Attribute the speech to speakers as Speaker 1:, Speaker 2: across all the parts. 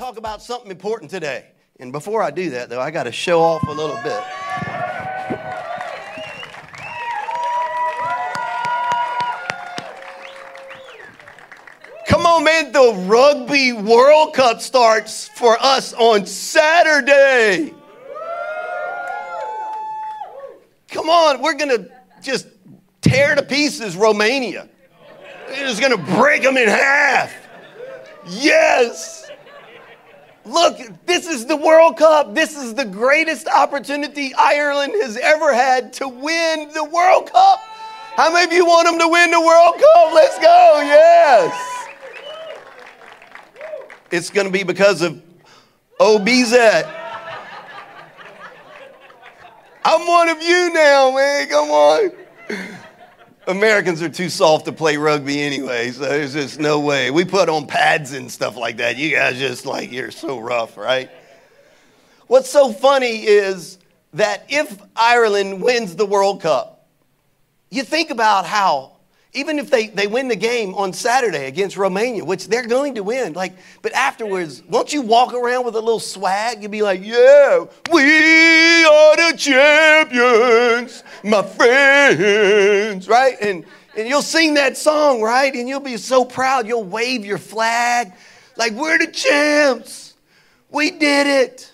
Speaker 1: talk about something important today. And before I do that, though, I got to show off a little bit. Come on, man, the Rugby World Cup starts for us on Saturday. Come on, we're going to just tear to pieces Romania. We're just going to break them in half. Yes. Look, this is the World Cup. This is the greatest opportunity Ireland has ever had to win the World Cup. How many of you want them to win the World Cup? Let's go. Yes. It's going to be because of OBZ. I'm one of you now, man. Come on. Americans are too soft to play rugby anyway, so there's just no way. We put on pads and stuff like that. You guys just like, you're so rough, right? What's so funny is that if Ireland wins the World Cup, you think about how even if they, they win the game on Saturday against Romania, which they're going to win, like, but afterwards, won't you walk around with a little swag? You'll be like, yeah, we are the champions, my friends, right? And and you'll sing that song, right? And you'll be so proud. You'll wave your flag like we're the champs. We did it.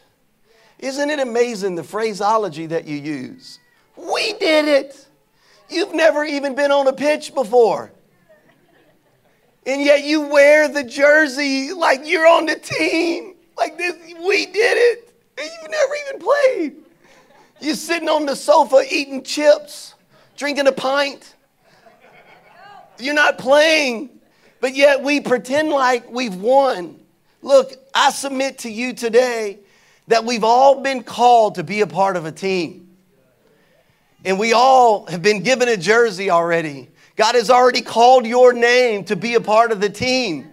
Speaker 1: Isn't it amazing the phraseology that you use? We did it. You've never even been on a pitch before. And yet you wear the jersey like you're on the team. Like this, we did it. And you've never even played. You're sitting on the sofa eating chips, drinking a pint. You're not playing, but yet we pretend like we've won. Look, I submit to you today that we've all been called to be a part of a team. And we all have been given a jersey already. God has already called your name to be a part of the team.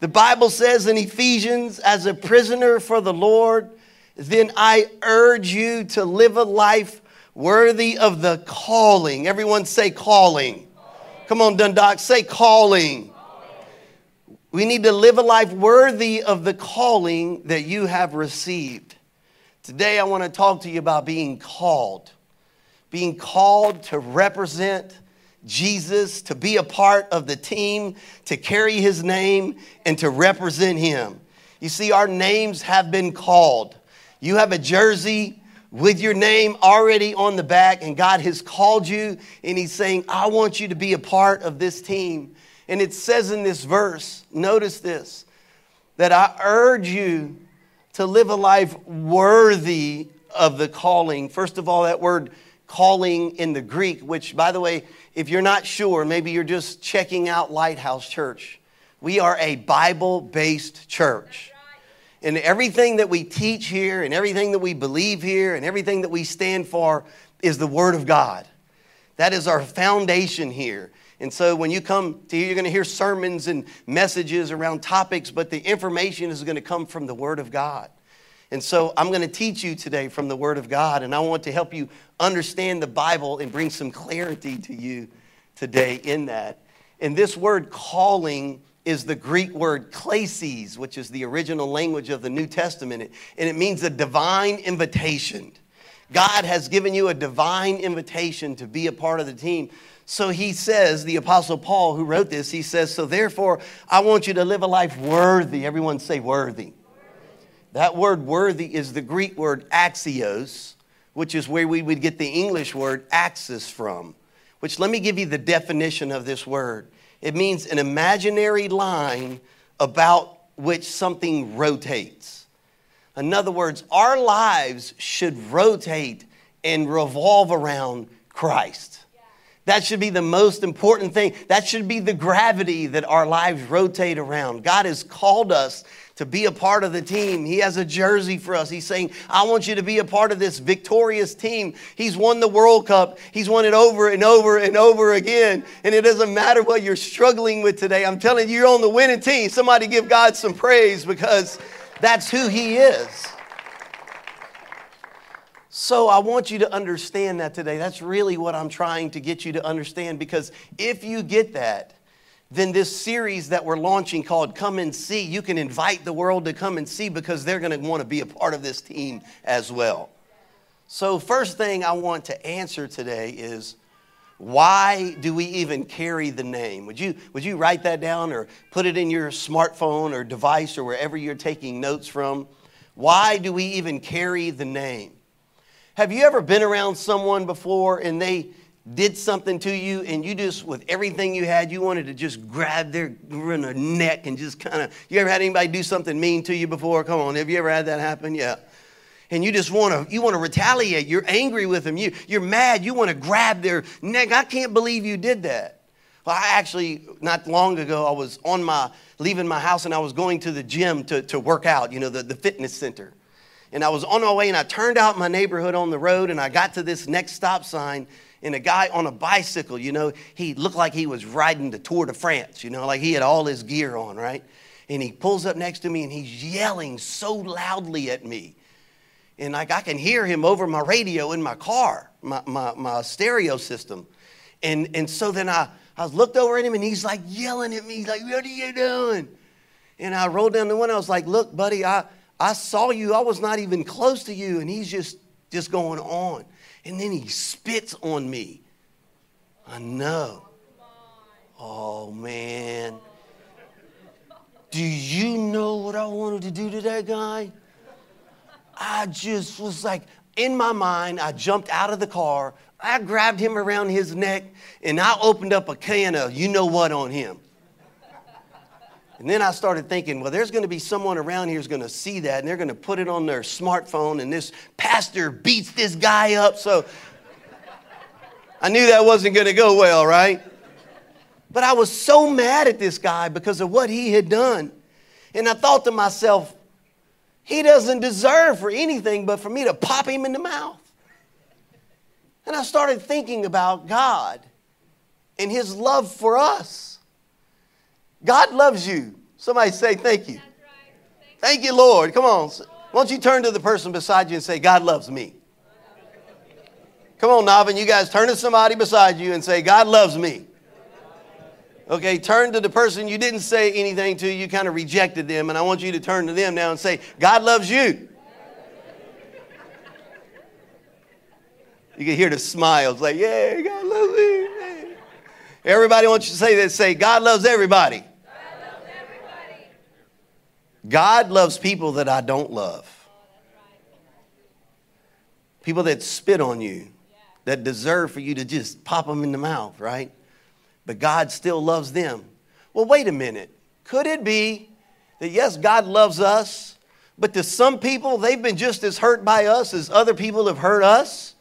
Speaker 1: The Bible says in Ephesians, as a prisoner for the Lord, then I urge you to live a life worthy of the calling. Everyone say calling. Come on, Dundalk, say calling. We need to live a life worthy of the calling that you have received. Today, I want to talk to you about being called being called to represent Jesus, to be a part of the team, to carry his name, and to represent him. You see, our names have been called. You have a jersey with your name already on the back, and God has called you, and He's saying, I want you to be a part of this team. And it says in this verse, notice this, that I urge you to live a life worthy of the calling. First of all, that word calling in the Greek, which, by the way, if you're not sure, maybe you're just checking out Lighthouse Church. We are a Bible based church. And everything that we teach here, and everything that we believe here, and everything that we stand for is the Word of God. That is our foundation here. And so when you come to here, you're going to hear sermons and messages around topics, but the information is going to come from the Word of God. And so I'm going to teach you today from the Word of God, and I want to help you understand the Bible and bring some clarity to you today in that. And this word calling is the Greek word klesis, which is the original language of the New Testament, and it means a divine invitation. God has given you a divine invitation to be a part of the team. So he says, the Apostle Paul, who wrote this, he says, So therefore, I want you to live a life worthy. Everyone say worthy. That word worthy is the Greek word axios, which is where we would get the English word axis from. Which let me give you the definition of this word it means an imaginary line about which something rotates. In other words, our lives should rotate and revolve around Christ. That should be the most important thing. That should be the gravity that our lives rotate around. God has called us to be a part of the team. He has a jersey for us. He's saying, I want you to be a part of this victorious team. He's won the World Cup. He's won it over and over and over again. And it doesn't matter what you're struggling with today. I'm telling you, you're on the winning team. Somebody give God some praise because that's who He is. So I want you to understand that today. That's really what I'm trying to get you to understand because if you get that, then this series that we're launching called Come and See, you can invite the world to come and see because they're going to want to be a part of this team as well. So, first thing I want to answer today is why do we even carry the name? Would you, would you write that down or put it in your smartphone or device or wherever you're taking notes from? Why do we even carry the name? Have you ever been around someone before and they did something to you and you just, with everything you had, you wanted to just grab their, neck and just kind of, you ever had anybody do something mean to you before? Come on, have you ever had that happen? Yeah. And you just want to, you want to retaliate. You're angry with them. You, you're mad. You want to grab their neck. I can't believe you did that. Well, I actually, not long ago, I was on my, leaving my house and I was going to the gym to, to work out, you know, the, the fitness center. And I was on my way and I turned out my neighborhood on the road and I got to this next stop sign and a guy on a bicycle, you know, he looked like he was riding the Tour de France, you know, like he had all his gear on, right? And he pulls up next to me and he's yelling so loudly at me. And like I can hear him over my radio in my car, my, my, my stereo system. And, and so then I, I looked over at him and he's like yelling at me, he's like, What are you doing? And I rolled down the window. I was like, Look, buddy, I, I saw you. I was not even close to you. And he's just, just going on and then he spits on me. I know. Oh, man. Do you know what I wanted to do to that guy? I just was like, in my mind, I jumped out of the car, I grabbed him around his neck, and I opened up a can of you know what on him. And then I started thinking, well, there's going to be someone around here who's going to see that and they're going to put it on their smartphone, and this pastor beats this guy up. So I knew that wasn't going to go well, right? But I was so mad at this guy because of what he had done. And I thought to myself, he doesn't deserve for anything but for me to pop him in the mouth. And I started thinking about God and his love for us. God loves you. Somebody say, Thank you. Thank you, Lord. Come on. Why don't you turn to the person beside you and say, God loves me? Come on, Navan, you guys turn to somebody beside you and say, God loves me. Okay, turn to the person you didn't say anything to, you kind of rejected them, and I want you to turn to them now and say, God loves you. You can hear the smiles like, yeah, God loves me. Everybody wants you to say that. Say, God loves everybody. God loves, people that I don't love. People that spit on you, that deserve for you to just pop them in the mouth, right? But God still loves them. Well, wait a minute. Could it be that, yes, God loves us, but to some people, they've been just as hurt by us as other people have hurt us?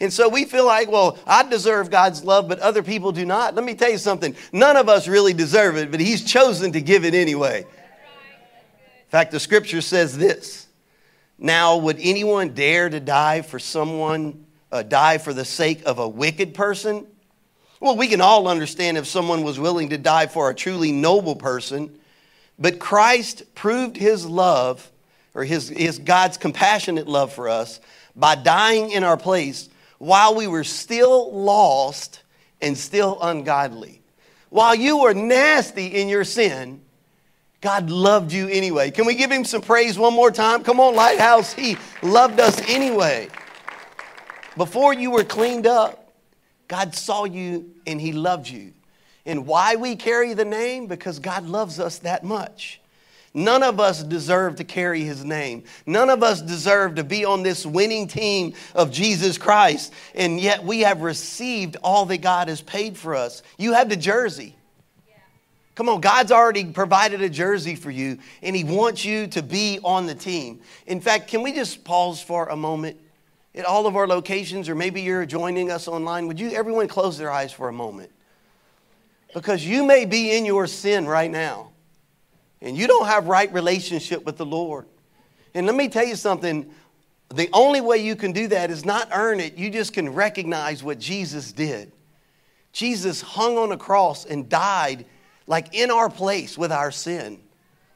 Speaker 1: And so we feel like, well, I deserve God's love, but other people do not. Let me tell you something. None of us really deserve it, but He's chosen to give it anyway. Fact, the scripture says this Now, would anyone dare to die for someone, uh, die for the sake of a wicked person? Well, we can all understand if someone was willing to die for a truly noble person, but Christ proved his love, or his, his God's compassionate love for us, by dying in our place while we were still lost and still ungodly. While you were nasty in your sin, God loved you anyway. Can we give him some praise one more time? Come on, Lighthouse. He loved us anyway. Before you were cleaned up, God saw you and he loved you. And why we carry the name? Because God loves us that much. None of us deserve to carry his name. None of us deserve to be on this winning team of Jesus Christ. And yet we have received all that God has paid for us. You have the jersey. Come on, God's already provided a jersey for you, and He wants you to be on the team. In fact, can we just pause for a moment at all of our locations, or maybe you're joining us online? Would you, everyone, close their eyes for a moment? Because you may be in your sin right now and you don't have right relationship with the Lord. And let me tell you something, the only way you can do that is not earn it. You just can recognize what Jesus did. Jesus hung on a cross and died like in our place with our sin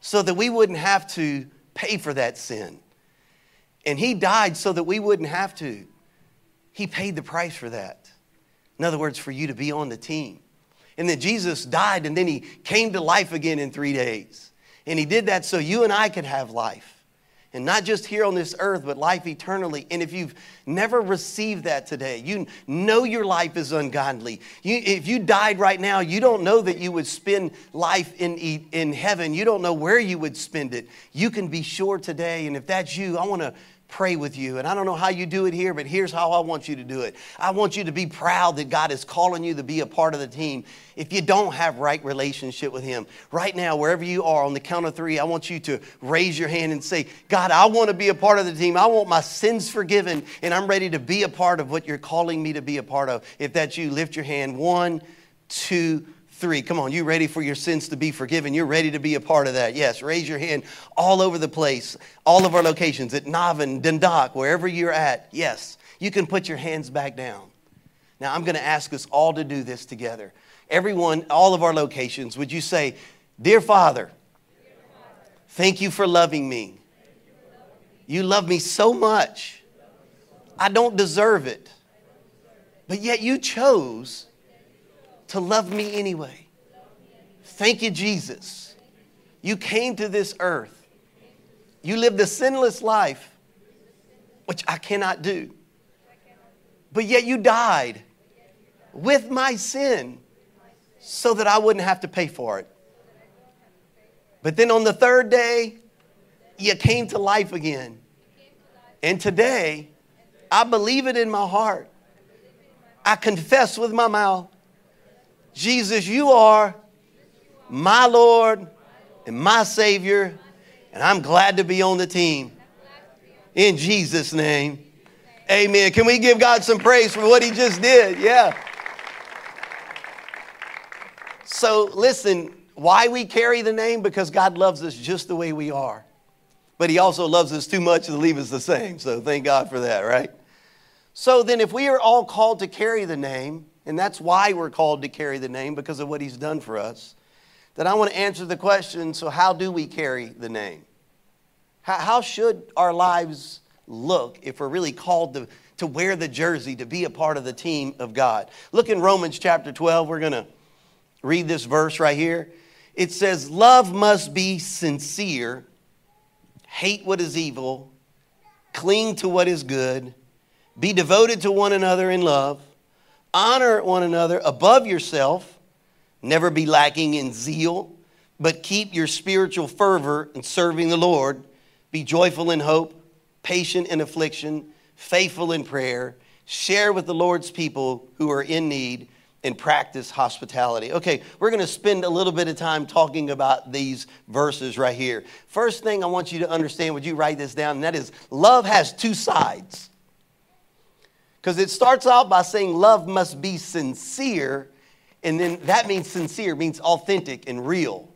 Speaker 1: so that we wouldn't have to pay for that sin. And he died so that we wouldn't have to. He paid the price for that. In other words, for you to be on the team. And then Jesus died and then he came to life again in three days. And he did that so you and I could have life. And not just here on this earth, but life eternally. And if you've never received that today, you know your life is ungodly. You, if you died right now, you don't know that you would spend life in, in heaven. You don't know where you would spend it. You can be sure today. And if that's you, I want to pray with you. And I don't know how you do it here, but here's how I want you to do it. I want you to be proud that God is calling you to be a part of the team. If you don't have right relationship with him, right now, wherever you are, on the count of three, I want you to raise your hand and say, God, I want to be a part of the team. I want my sins forgiven, and I'm ready to be a part of what you're calling me to be a part of. If that's you, lift your hand. One, two, three. Come on, you ready for your sins to be forgiven? You're ready to be a part of that. Yes, raise your hand all over the place, all of our locations at Navan, Dundalk, wherever you're at. Yes, you can put your hands back down. Now, I'm going to ask us all to do this together. Everyone, all of our locations, would you say, Dear Father, thank you for loving me. You love me so much. I don't deserve it. But yet you chose to love me anyway. Thank you, Jesus. You came to this earth. You lived a sinless life, which I cannot do. But yet you died with my sin so that I wouldn't have to pay for it. But then on the third day, you came to life again. And today, I believe it in my heart. I confess with my mouth Jesus, you are my Lord and my Savior, and I'm glad to be on the team. In Jesus' name. Amen. Can we give God some praise for what He just did? Yeah. So, listen, why we carry the name? Because God loves us just the way we are. But He also loves us too much to leave us the same. So, thank God for that, right? So, then, if we are all called to carry the name, and that's why we're called to carry the name because of what he's done for us. That I want to answer the question so, how do we carry the name? How, how should our lives look if we're really called to, to wear the jersey, to be a part of the team of God? Look in Romans chapter 12. We're going to read this verse right here. It says, Love must be sincere, hate what is evil, cling to what is good, be devoted to one another in love honor one another above yourself, never be lacking in zeal, but keep your spiritual fervor in serving the Lord. Be joyful in hope, patient in affliction, faithful in prayer. Share with the Lord's people who are in need and practice hospitality. Okay, we're going to spend a little bit of time talking about these verses right here. First thing I want you to understand, would you write this down? And that is love has two sides. Because it starts out by saying love must be sincere, and then that means sincere, means authentic and real.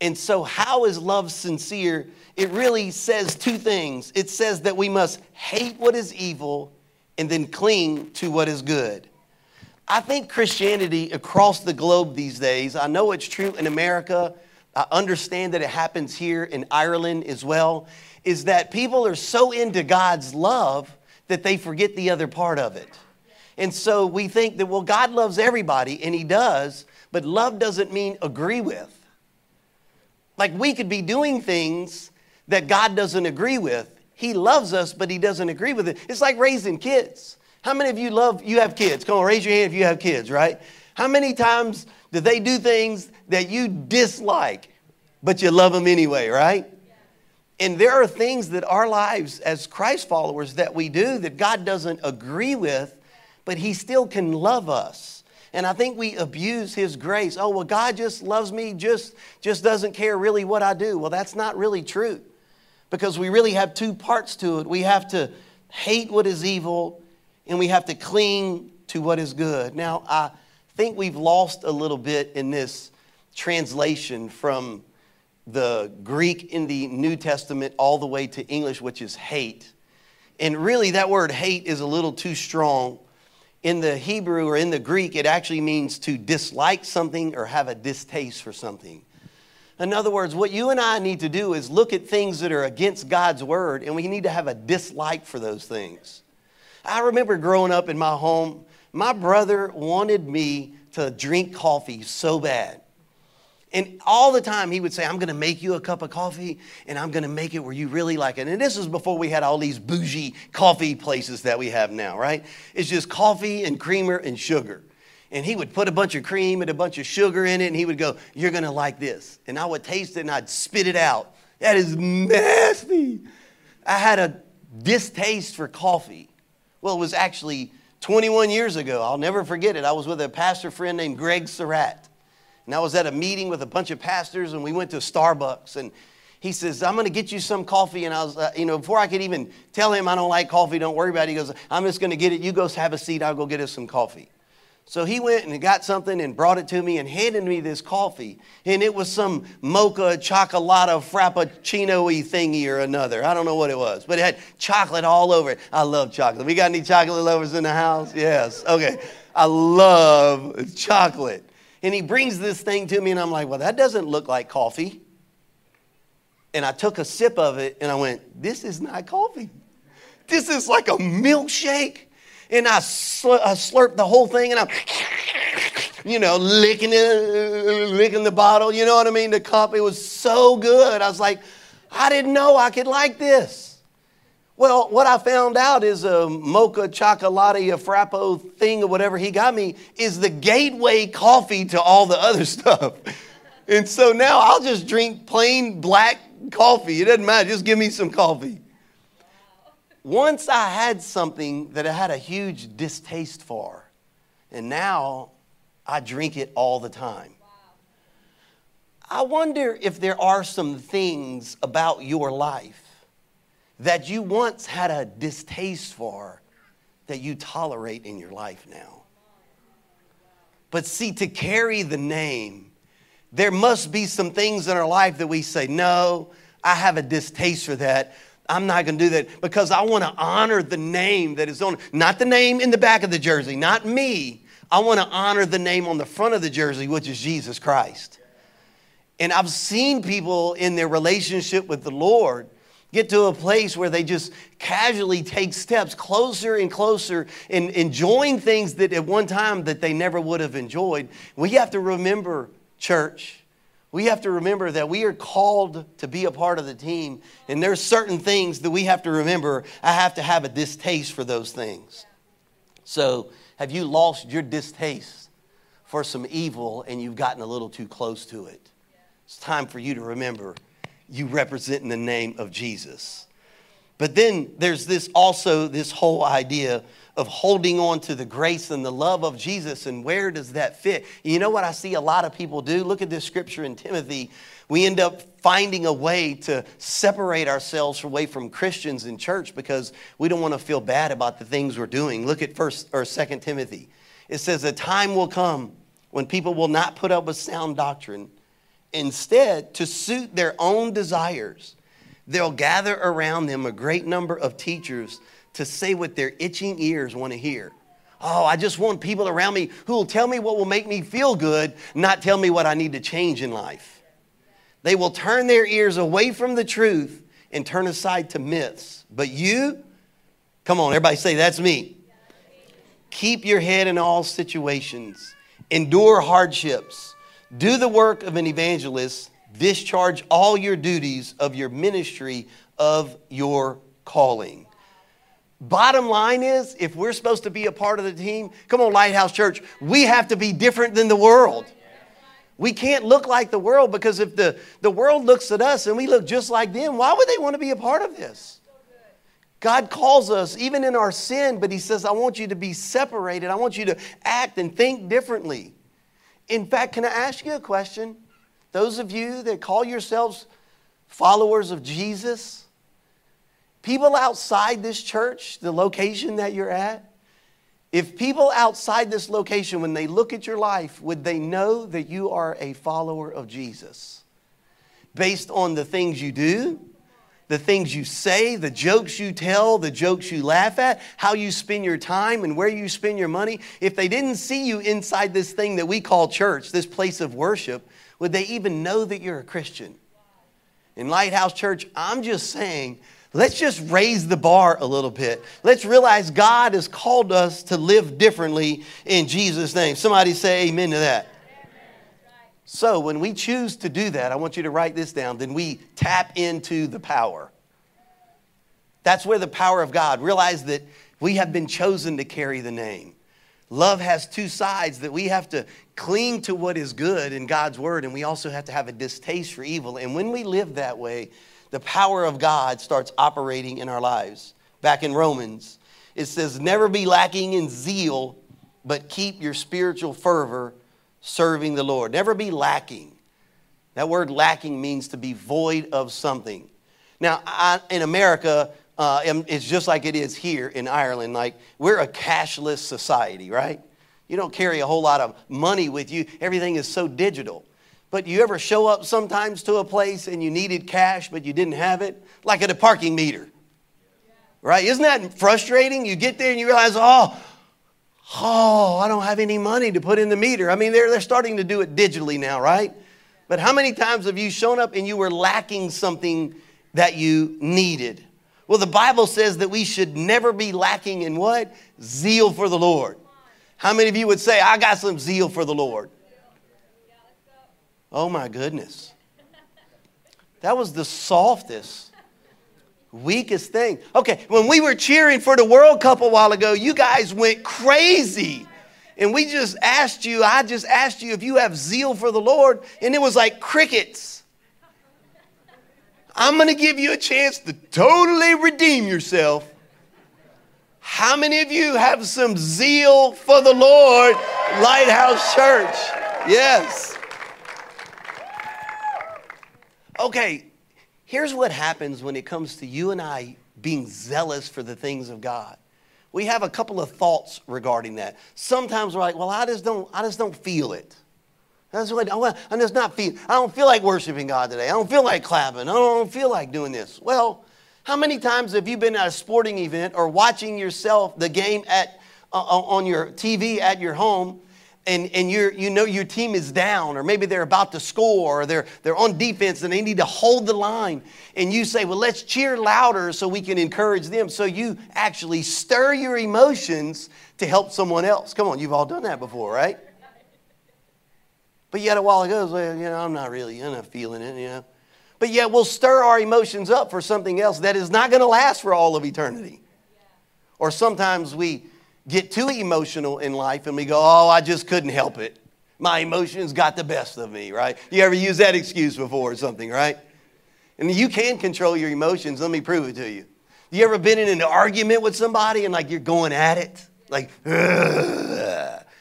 Speaker 1: And so, how is love sincere? It really says two things. It says that we must hate what is evil and then cling to what is good. I think Christianity across the globe these days, I know it's true in America, I understand that it happens here in Ireland as well, is that people are so into God's love that they forget the other part of it. And so we think that, well, God loves everybody, and He does, but love doesn't mean agree with. Like we could be doing things that God doesn't agree with. He loves us, but He doesn't agree with it. It's like raising kids. How many of you love, you have kids? Come on, raise your hand if you have kids, right? How many times do they do things that you dislike, but you love them anyway, right? And there are things that our lives as Christ followers that we do that God doesn't agree with, but He still can love us. And I think we abuse His grace. Oh, well, God just loves me, just, just doesn't care really what I do. Well, that's not really true because we really have two parts to it. We have to hate what is evil and we have to cling to what is good. Now, I think we've lost a little bit in this translation from the Greek in the New Testament all the way to English, which is hate. And really, that word hate is a little too strong. In the Hebrew or in the Greek, it actually means to dislike something or have a distaste for something. In other words, what you and I need to do is look at things that are against God's word, and we need to have a dislike for those things. I remember growing up in my home, my brother wanted me to drink coffee so bad. And all the time he would say, I'm going to make you a cup of coffee and I'm going to make it where you really like it. And this is before we had all these bougie coffee places that we have now, right? It's just coffee and creamer and sugar. And he would put a bunch of cream and a bunch of sugar in it and he would go, You're going to like this. And I would taste it and I'd spit it out. That is nasty. I had a distaste for coffee. Well, it was actually 21 years ago. I'll never forget it. I was with a pastor friend named Greg Surratt. And I was at a meeting with a bunch of pastors, and we went to Starbucks. And he says, I'm going to get you some coffee. And I was, uh, you know, before I could even tell him I don't like coffee, don't worry about it, he goes, I'm just going to get it. You go have a seat. I'll go get us some coffee. So he went and got something and brought it to me and handed me this coffee. And it was some mocha chocolata frappuccino y thingy or another. I don't know what it was, but it had chocolate all over it. I love chocolate. We got any chocolate lovers in the house? Yes. Okay. I love chocolate. And he brings this thing to me, and I'm like, well, that doesn't look like coffee. And I took a sip of it, and I went, this is not coffee. This is like a milkshake. And I, I slurped the whole thing, and I'm, you know, licking it, licking the bottle. You know what I mean? The cup. It was so good. I was like, I didn't know I could like this. Well, what I found out is a mocha chocolate, a frappo thing or whatever he got me is the gateway coffee to all the other stuff. And so now I'll just drink plain black coffee. It doesn't matter. Just give me some coffee. Once I had something that I had a huge distaste for, and now I drink it all the time. I wonder if there are some things about your life that you once had a distaste for that you tolerate in your life now. But see, to carry the name, there must be some things in our life that we say, no, I have a distaste for that. I'm not going to do that because I want to honor the name that is on, not the name in the back of the jersey, not me. I want to honor the name on the front of the jersey, which is Jesus Christ. And I've seen people in their relationship with the Lord get to a place where they just casually take steps closer and closer in enjoying things that at one time that they never would have enjoyed. We have to remember church we have to remember that we are called to be a part of the team and there's certain things that we have to remember. I have to have a distaste for those things. So have you lost your distaste for some evil and you've gotten a little too close to it? It's time for you to remember you represent in the name of Jesus. But then there's this also this whole idea of holding on to the grace and the love of Jesus and where does that fit? You know what I see a lot of people do? Look at this scripture in Timothy. We end up finding a way to separate ourselves away from Christians in church because we don't want to feel bad about the things we're doing. Look at first or second Timothy. It says a time will come when people will not put up with sound doctrine Instead, to suit their own desires, they'll gather around them a great number of teachers to say what their itching ears want to hear. Oh, I just want people around me who will tell me what will make me feel good, not tell me what I need to change in life. They will turn their ears away from the truth and turn aside to myths. But you, come on, everybody say, That's me. Keep your head in all situations, endure hardships do the work of an evangelist, discharge all your duties of your ministry of your calling. Bottom line is, if we're supposed to be a part of the team, come on, Lighthouse Church, we have to be different than the world. We can't look like the world because if the, the world looks at us and we look just like them, why would they want to be a part of this? God calls us, even in our sin, but He says, I want you to be separated. I want you to act and think differently. In fact, can I ask you a question? Those of you that call yourselves followers of Jesus, people outside this church, the location that you're at, if people outside this location, when they look at your life, would they know that you are a follower of Jesus? Based on the things you do, the things you say, the jokes you tell, the jokes you laugh at, how you spend your time and where you spend your money, if they didn't see you inside this thing that we call church, this place of worship, would they even know that you're a Christian? In Lighthouse Church, I'm just saying Let's just raise the bar a little bit. Let's realize God has called us to live differently in Jesus' name. Somebody say amen to that. So, when we choose to do that, I want you to write this down, then we tap into the power. That's where the power of God, realize that we have been chosen to carry the name. Love has two sides that we have to cling to what is good in God's word, and we also have to have a distaste for evil. And when we live that way, the power of God starts operating in our lives. Back in Romans, it says, Never be lacking in zeal, but keep your spiritual fervor serving the Lord. Never be lacking. That word lacking means to be void of something. Now, I, in America, uh, it's just like it is here in Ireland. Like, we're a cashless society, right? You don't carry a whole lot of money with you, everything is so digital. But you ever show up sometimes to a place and you needed cash, but you didn't have it? Like at a parking meter. Right? Isn't that frustrating? You get there and you realize, oh, oh, I don't have any money to put in the meter. I mean, they're, they're starting to do it digitally now, right? But how many times have you shown up and you were lacking something that you needed? Well, the Bible says that we should never be lacking in what? Zeal for the Lord. How many of you would say, I got some zeal for the Lord? Oh my goodness. That was the softest, weakest thing. Okay, when we were cheering for the World Cup a while ago, you guys went crazy. And we just asked you, I just asked you if you have zeal for the Lord, and it was like crickets. I'm going to give you a chance to totally redeem yourself. How many of you have some zeal for the Lord, Lighthouse Church? Yes. Okay, here's what happens when it comes to you and I being zealous for the things of God. We have a couple of thoughts regarding that. Sometimes we're like, well, I just don't, I just don't feel it. That's what I'm just not feel. I don't feel like worshiping God today. I don't feel like clapping. I don't feel like doing this. Well, how many times have you been at a sporting event or watching yourself the game at uh, on your TV at your home, and, and you're, you know your team is down, or maybe they're about to score, or they're, they're on defense and they need to hold the line. And you say, Well, let's cheer louder so we can encourage them. So you actually stir your emotions to help someone else. Come on, you've all done that before, right? But yet a while ago, well, you know, I'm not really, I'm feeling it, you know. But yet we'll stir our emotions up for something else that is not going to last for all of eternity. Or sometimes we get too emotional in life and we go, oh, I just couldn't help it. My emotions got the best of me, right? You ever use that excuse before or something, right? And you can control your emotions. Let me prove it to you. You ever been in an argument with somebody and like you're going at it? Like,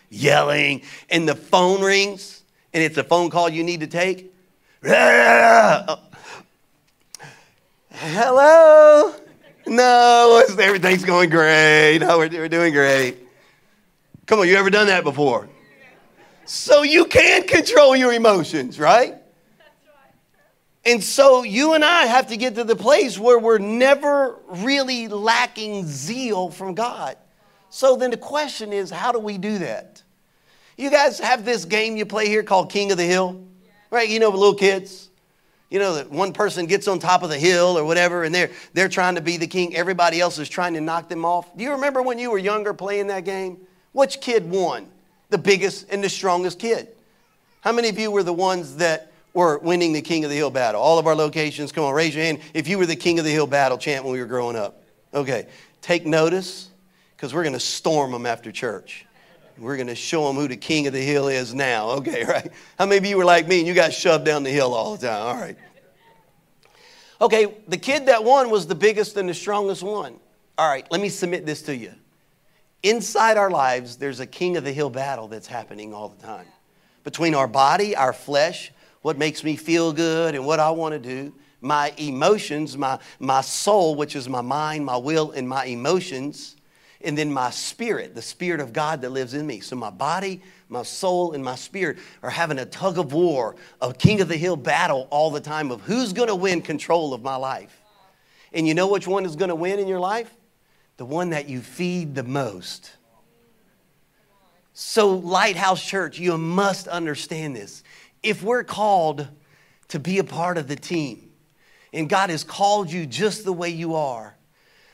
Speaker 1: yelling, and the phone rings and it's a phone call you need to take? Hello? No, everything's going great. No, we're, we're doing great. Come on, you ever done that before? So you can control your emotions, right? And so you and I have to get to the place where we're never really lacking zeal from God. So then the question is, how do we do that? You guys have this game you play here called King of the Hill, right? You know, little kids you know, that one person gets on top of the hill or whatever, and they're, they're trying to be the king. Everybody else is trying to knock them off. Do you remember when you were younger playing that game? Which kid won? The biggest and the strongest kid. How many of you were the ones that were winning the King of the Hill battle? All of our locations, come on, raise your hand if you were the King of the Hill battle champ when we were growing up. Okay, take notice because we're going to storm them after church. We're going to show them who the king of the hill is now. Okay, right? How many of you were like me and you got shoved down the hill all the time? All right. Okay, the kid that won was the biggest and the strongest one. All right, let me submit this to you. Inside our lives, there's a king of the hill battle that's happening all the time. Between our body, our flesh, what makes me feel good and what I want to do, my emotions, my, my soul, which is my mind, my will, and my emotions and then my spirit, the spirit of God that lives in me. So my body, my soul, and my spirit are having a tug of war, a king of the hill battle all the time of who's going to win control of my life. And you know which one is going to win in your life? The one that you feed the most. So, Lighthouse Church, you must understand this. If we're called to be a part of the team, and God has called you just the way you are,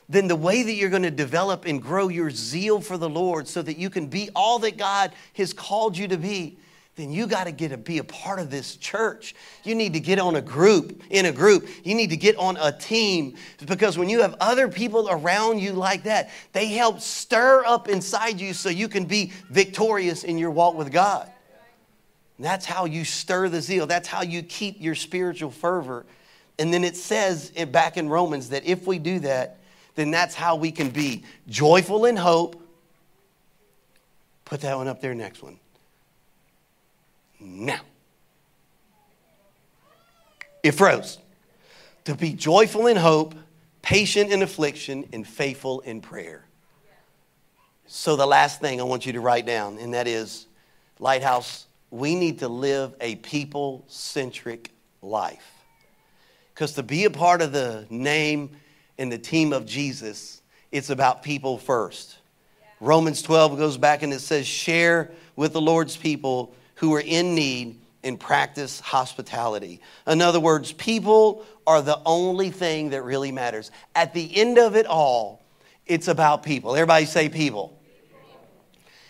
Speaker 1: then the way that you're going to develop and grow your zeal for the Lord so that you can be all that God has called you to be, then you got to get to be a part of this church. You need to get on a group, in a group. You need to get on a team because when you have other people around you like that, they help stir up inside you so you can be victorious in your walk with God. And that's how you stir the zeal. That's how you keep your spiritual fervor. And then it says back in Romans that if we do that, then that's how we can be joyful in hope. Put that one up there, next one. Now. It froze. To be joyful in hope, patient in affliction, and faithful in prayer. So, the last thing I want you to write down, and that is Lighthouse we need to live a people centric life. Because to be a part of the name and the team of Jesus, it's about people first. Romans 12 goes back and it says, share with the Lord's people who are in need and practice hospitality. In other words, people are the only thing that really matters. At the end of it all, it's about people. Everybody say people.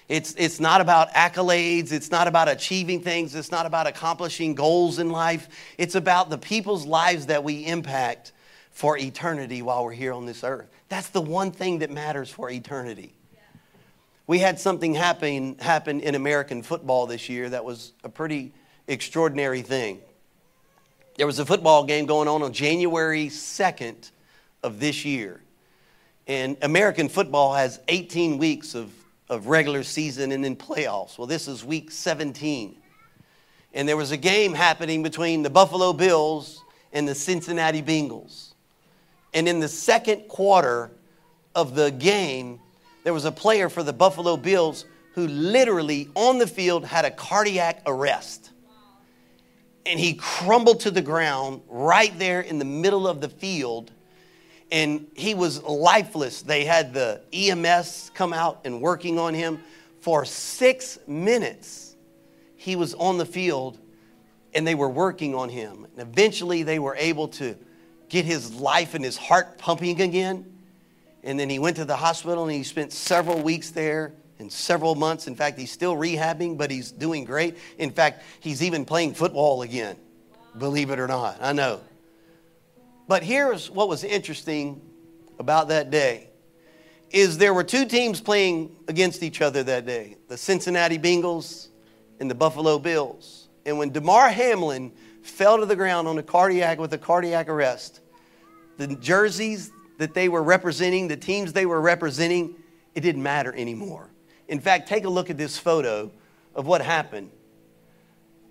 Speaker 1: It's, it's not about accolades. It's not about achieving things. It's not about accomplishing goals in life. It's about the people's lives that we impact for eternity while we're here on this earth. That's the one thing that matters for eternity. We had something happen, happen in American football this year that was a pretty extraordinary thing. There was a football game going on on January 2nd of this year. And American football has 18 weeks of of regular season and then playoffs. Well, this is week 17. And there was a game happening between the Buffalo Bills and the Cincinnati Bengals. And in the second quarter of the game, there was a player for the Buffalo Bills who literally on the field had a cardiac arrest. And he crumbled to the ground right there in the middle of the field and he was lifeless. They had the EMS come out and working on him for six minutes. He was on the field and they were working on him. And eventually they were able to get his life and his heart pumping again. And then he went to the hospital and he spent several weeks there and several months. In fact, he's still rehabbing, but he's doing great. In fact, he's even playing football again, believe it or not. I know. But here's what was interesting about that day is there were two teams playing against each other that day, the Cincinnati Bengals and the Buffalo Bills. And when Damar Hamlin fell to the ground on a cardiac with a cardiac arrest, the jerseys that they were representing, the teams they were representing, it didn't matter anymore. In fact, take a look at this photo of what happened.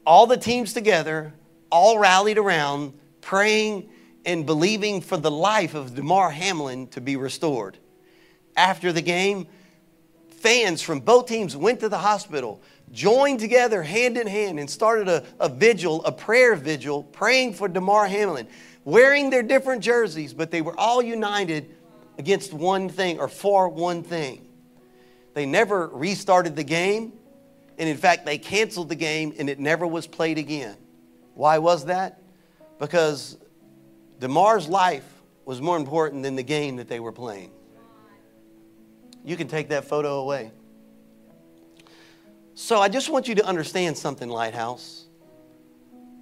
Speaker 1: All the teams together, all rallied around, praying and believing for the life of Damar Hamlin to be restored. After the game, fans from both teams went to the hospital, joined together hand in hand, and started a, a vigil, a prayer vigil, praying for Damar Hamlin, wearing their different jerseys, but they were all united against one thing or for one thing. They never restarted the game, and in fact, they canceled the game and it never was played again. Why was that? Because Damar's life was more important than the game that they were playing. You can take that photo away. So I just want you to understand something, Lighthouse.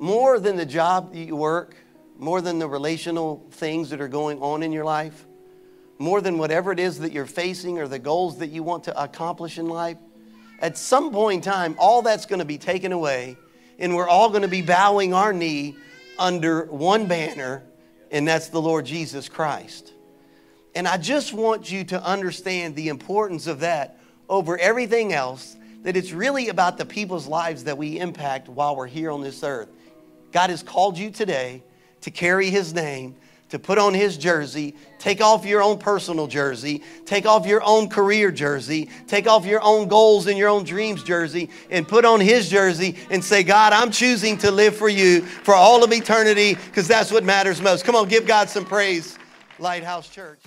Speaker 1: More than the job that you work, more than the relational things that are going on in your life, more than whatever it is that you're facing or the goals that you want to accomplish in life, at some point in time, all that's going to be taken away, and we're all going to be bowing our knee under one banner and that's the Lord Jesus Christ. And I just want you to understand the importance of that over everything else, that it's really about the people's lives that we impact while we're here on this earth. God has called you today to carry His name, to put on His jersey, take off your own personal jersey, take off your own career jersey, take off your own goals and your own dreams jersey, and put on His jersey and say, God, I'm choosing to live for you for all of eternity because that's what matters most. Come on, give God some praise, Lighthouse Church.